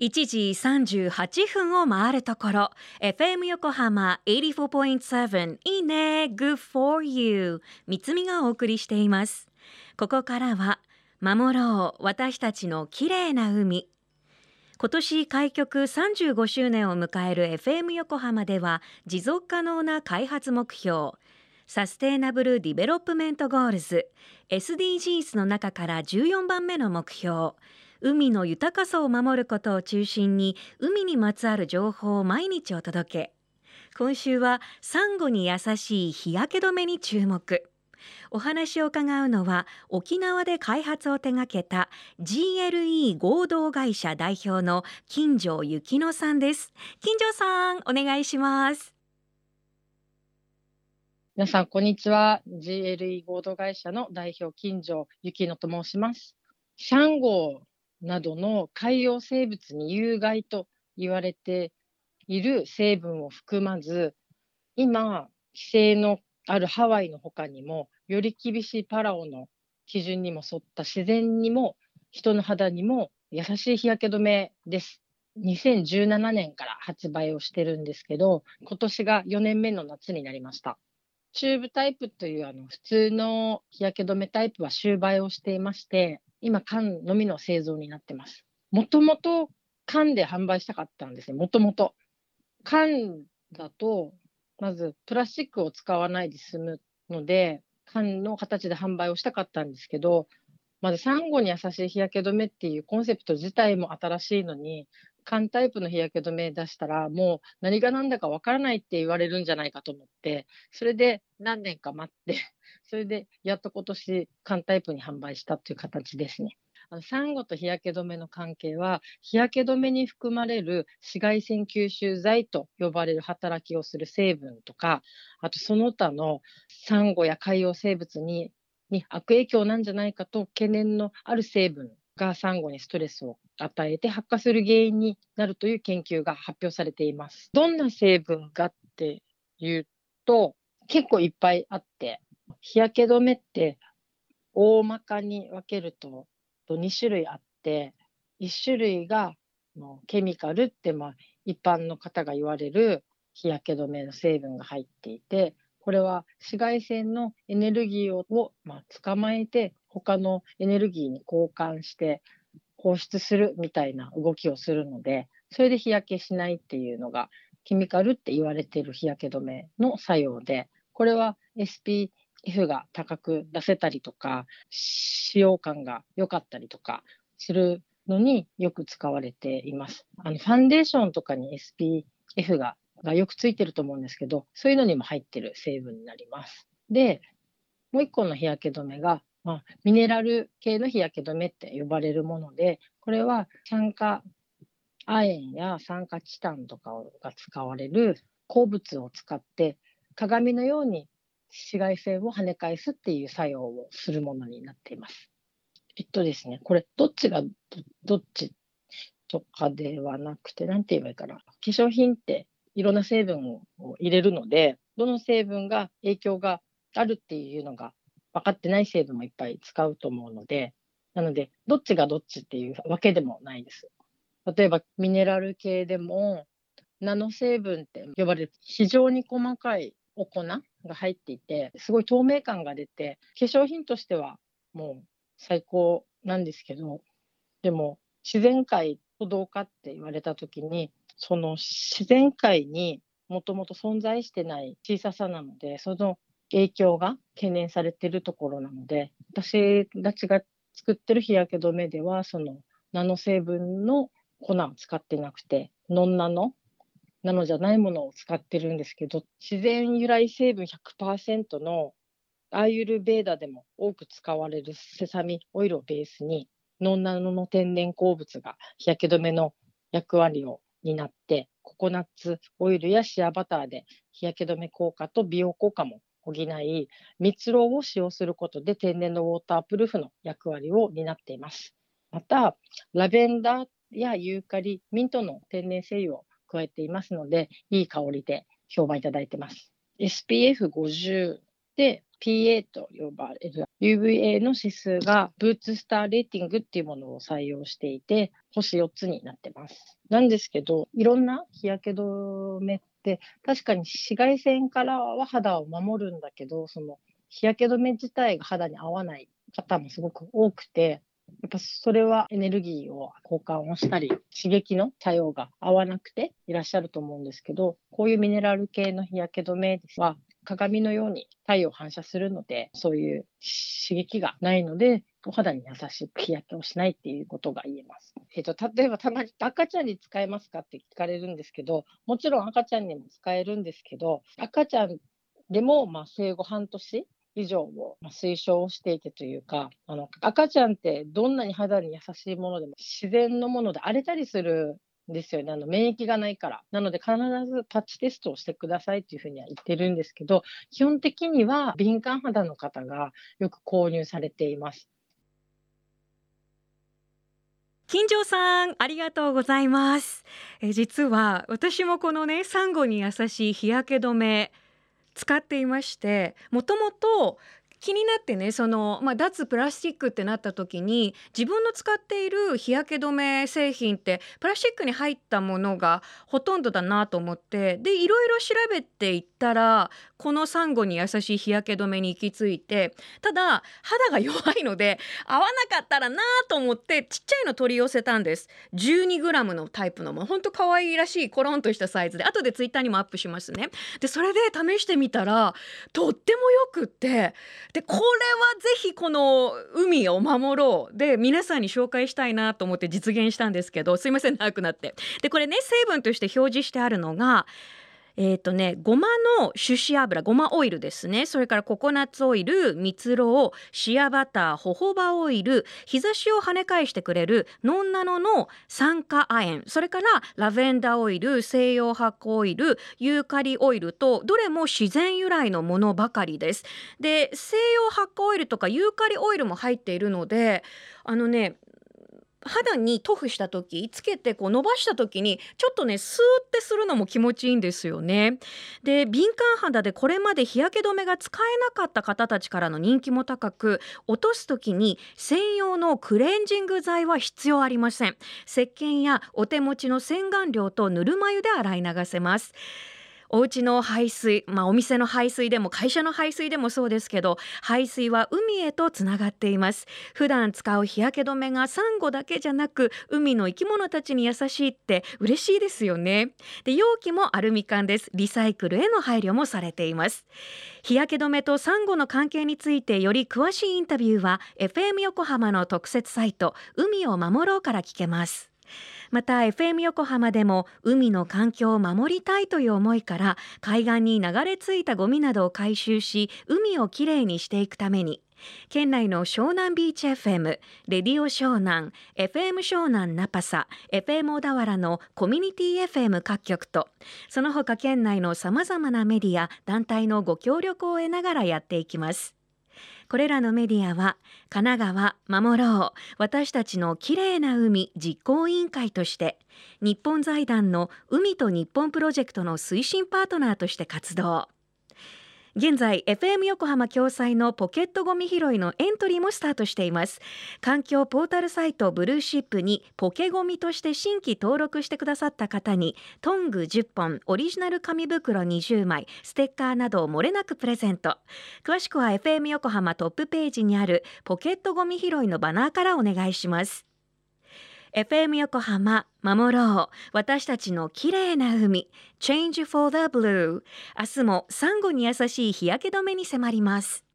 1時38分を回るところ。FM 横浜84.7いいね。Good for you 三つみがお送りしています。ここからは守ろう。私たちの綺麗な海。今年開局35周年を迎える FM 横浜では持続可能な開発目標。 Sustainable Development Goals。SDGs の中から14番目の目標。海の豊かさを守ることを中心に海にまつわる情報を毎日お届け。今週はサンゴに優しい日焼け止めに注目。お話を伺うのは沖縄で開発を手掛けた GLE 合同会社代表の金城幸乃さんです。金城さんお願いします。皆さんこんにちは。GLE 合同会社の代表金城幸乃と申します。サンゴなどの海洋生物に有害と言われている成分を含まず今規制のあるハワイの他にもより厳しいパラオの基準にも沿った自然にも人の肌にも優しい日焼け止めです。2017年から発売をしてるんですけど今年が4年目の夏になりました。チューブタイプというあの普通の日焼け止めタイプは終売をしていまして今、缶のみの製造になってます。もともと缶で販売したかったんですね、もともと。缶だと、まずプラスチックを使わないで済むので、缶の形で販売をしたかったんですけど、まずサンゴに優しい日焼け止めっていうコンセプト自体も新しいのに、缶タイプの日焼け止め出したら、もう何が何だかわからないって言われるんじゃないかと思って、それで何年か待って それでやっと今年缶タイプに販売したという形ですね。あのサンゴと日焼け止めの関係は、日焼け止めに含まれる紫外線吸収剤と呼ばれる働きをする成分とか、あとその他のサンゴや海洋生物にに悪影響なんじゃないかと懸念のある成分がサンゴにストレスを与えて発火する原因になるという研究が発表されています。どんな成分かっていうと結構いっぱいあって日焼け止めって大まかに分けると2種類あって1種類がケミカルってまあ一般の方が言われる日焼け止めの成分が入っていてこれは紫外線のエネルギーを、まあ、捕まえて他のエネルギーに交換して放出するみたいな動きをするのでそれで日焼けしないっていうのがケミカルって言われてる日焼け止めの作用でこれは SP F が高く出せたりとか、使用感が良かったりとかするのによく使われています。あのファンデーションとかに SPF ががよくついてると思うんですけど、そういうのにも入ってる成分になります。で、もう一個の日焼け止めが、まあ、ミネラル系の日焼け止めって呼ばれるもので、これは酸化亜鉛や酸化チタンとかが使われる鉱物を使って鏡のように紫外線を跳ね返すっていう作用をするものになっています。えっとですね、これ、どっちがどっちとかではなくて、なんて言えばいいかな。化粧品っていろんな成分を入れるので、どの成分が影響があるっていうのが分かってない成分もいっぱい使うと思うので、なので、どっちがどっちっていうわけでもないです。例えば、ミネラル系でも、ナノ成分って呼ばれる非常に細かいお粉が入っていて、すごい透明感が出て、化粧品としてはもう最高なんですけど、でも自然界とどうかって言われたときに、その自然界にもともと存在してない小ささなので、その影響が懸念されているところなので、私たちが作ってる日焼け止めでは、そのナノ成分の粉を使ってなくて、ノンナノなのじゃないものを使ってるんですけど、自然由来成分100%のアーユルベーダでも多く使われるセサミオイルをベースに、ノンナノの天然鉱物が日焼け止めの役割を担って、ココナッツオイルやシアバターで日焼け止め効果と美容効果も補い、蜜蝋を使用することで天然のウォータープルーフの役割を担っています。また、ラベンダーやユーカリ、ミントの天然精油を加えていますので、いい香りで評判いただいています。SPF50 で、PA と呼ばれる UVA の指数がブーツスターレーティングっていうものを採用していて、星4つになってます。なんですけど、いろんな日焼け止めて確かに紫外線からは肌を守るんだけど、その日焼け止め自体が肌に合わない方もすごく多くて、やっぱそれはエネルギーを交換をしたり、刺激の作用が合わなくていらっしゃると思うんですけど、こういうミネラル系の日焼け止めは鏡のように太陽を反射するので、そういう刺激がないので、お肌に優しく日焼けをしないっていうことが言えます。えっ、と、例えばたまに赤ちゃんに使えますかって聞かれるんですけど、もちろん赤ちゃんにも使えるんですけど、赤ちゃんでもまあ生後半年以上を推奨していてというか、あの赤ちゃんってどんなに肌に優しいものでも自然のもので荒れたりするんですよね。あの免疫がないから。なので必ずパッチテストをしてくださいっていうふうには言ってるんですけど、基本的には敏感肌の方がよく購入されています。金城さんありがとうございます。え実は私もこのねサンゴに優しい日焼け止め使っていましてもともと気になってねその、まあ、脱プラスチックってなった時に自分の使っている日焼け止め製品ってプラスチックに入ったものがほとんどだなと思ってでいろいろ調べていったらこのサンゴに優しい日焼け止めに行き着いてただ肌が弱いので合わなかったらなと思ってちっちゃいの取り寄せたんです。12g のタイプのもほんと可愛いらしいコロンとしたサイズで後でツイッターにもアップしますね。でそれで試してみたらとってもよくってでこれはぜひこの海を守ろう。で皆さんに紹介したいなと思って実現したんですけどすいません長くなって。でこれね成分として表示してあるのがえっ、ー、とねごまの種子油ごまオイルですね。それからココナッツオイル蜜ろうシアバターホホバオイル日差しを跳ね返してくれるノンナノの酸化亜鉛。それからラベンダーオイル西洋発酵オイルユーカリオイルとどれも自然由来のものばかりです。で西洋発酵オイルとかユーカリオイルも入っているのであのね肌に塗布した時つけてこう伸ばした時にちょっとねスーってするのも気持ちいいんですよね。で敏感肌でこれまで日焼け止めが使えなかった方たちからの人気も高く落とす時に専用のクレンジング剤は必要ありません。石鹸やお手持ちの洗顔料とぬるま湯で洗い流せます。お家の排水、まあ、お店の排水でも会社の排水でもそうですけど排水は海へとつながっています。普段使う日焼け止めがサンゴだけじゃなく海の生き物たちに優しいって嬉しいですよね。で容器もアルミ缶です。リサイクルへの配慮もされています。日焼け止めとサンゴの関係についてより詳しいインタビューは FM 横浜の特設サイト海を守ろうから聞けます。また FM 横浜でも海の環境を守りたいという思いから海岸に流れ着いたゴミなどを回収し海をきれいにしていくために県内の湘南ビーチ FM、レディオ湘南、FM 湘南ナパサ、FM 小田原のコミュニティ FM 各局と、その他県内のさまざまなメディア、団体のご協力を得ながらやっていきます。これらのメディアは神奈川守ろう私たちのきれいな海実行委員会として日本財団の海と日本プロジェクトの推進パートナーとして活動。現在 FM 横浜共催のポケットゴミ拾いのエントリーもスタートしています。環境ポータルサイトブルーシップにポケゴミとして新規登録してくださった方にトング10本オリジナル紙袋20枚ステッカーなどを漏れなくプレゼント。詳しくは FM 横浜トップページにあるポケットゴミ拾いのバナーからお願いします。FM 横浜守ろう。私たちの綺麗な海 Change for the Blue 明日もサンゴに優しい日焼け止めに迫ります。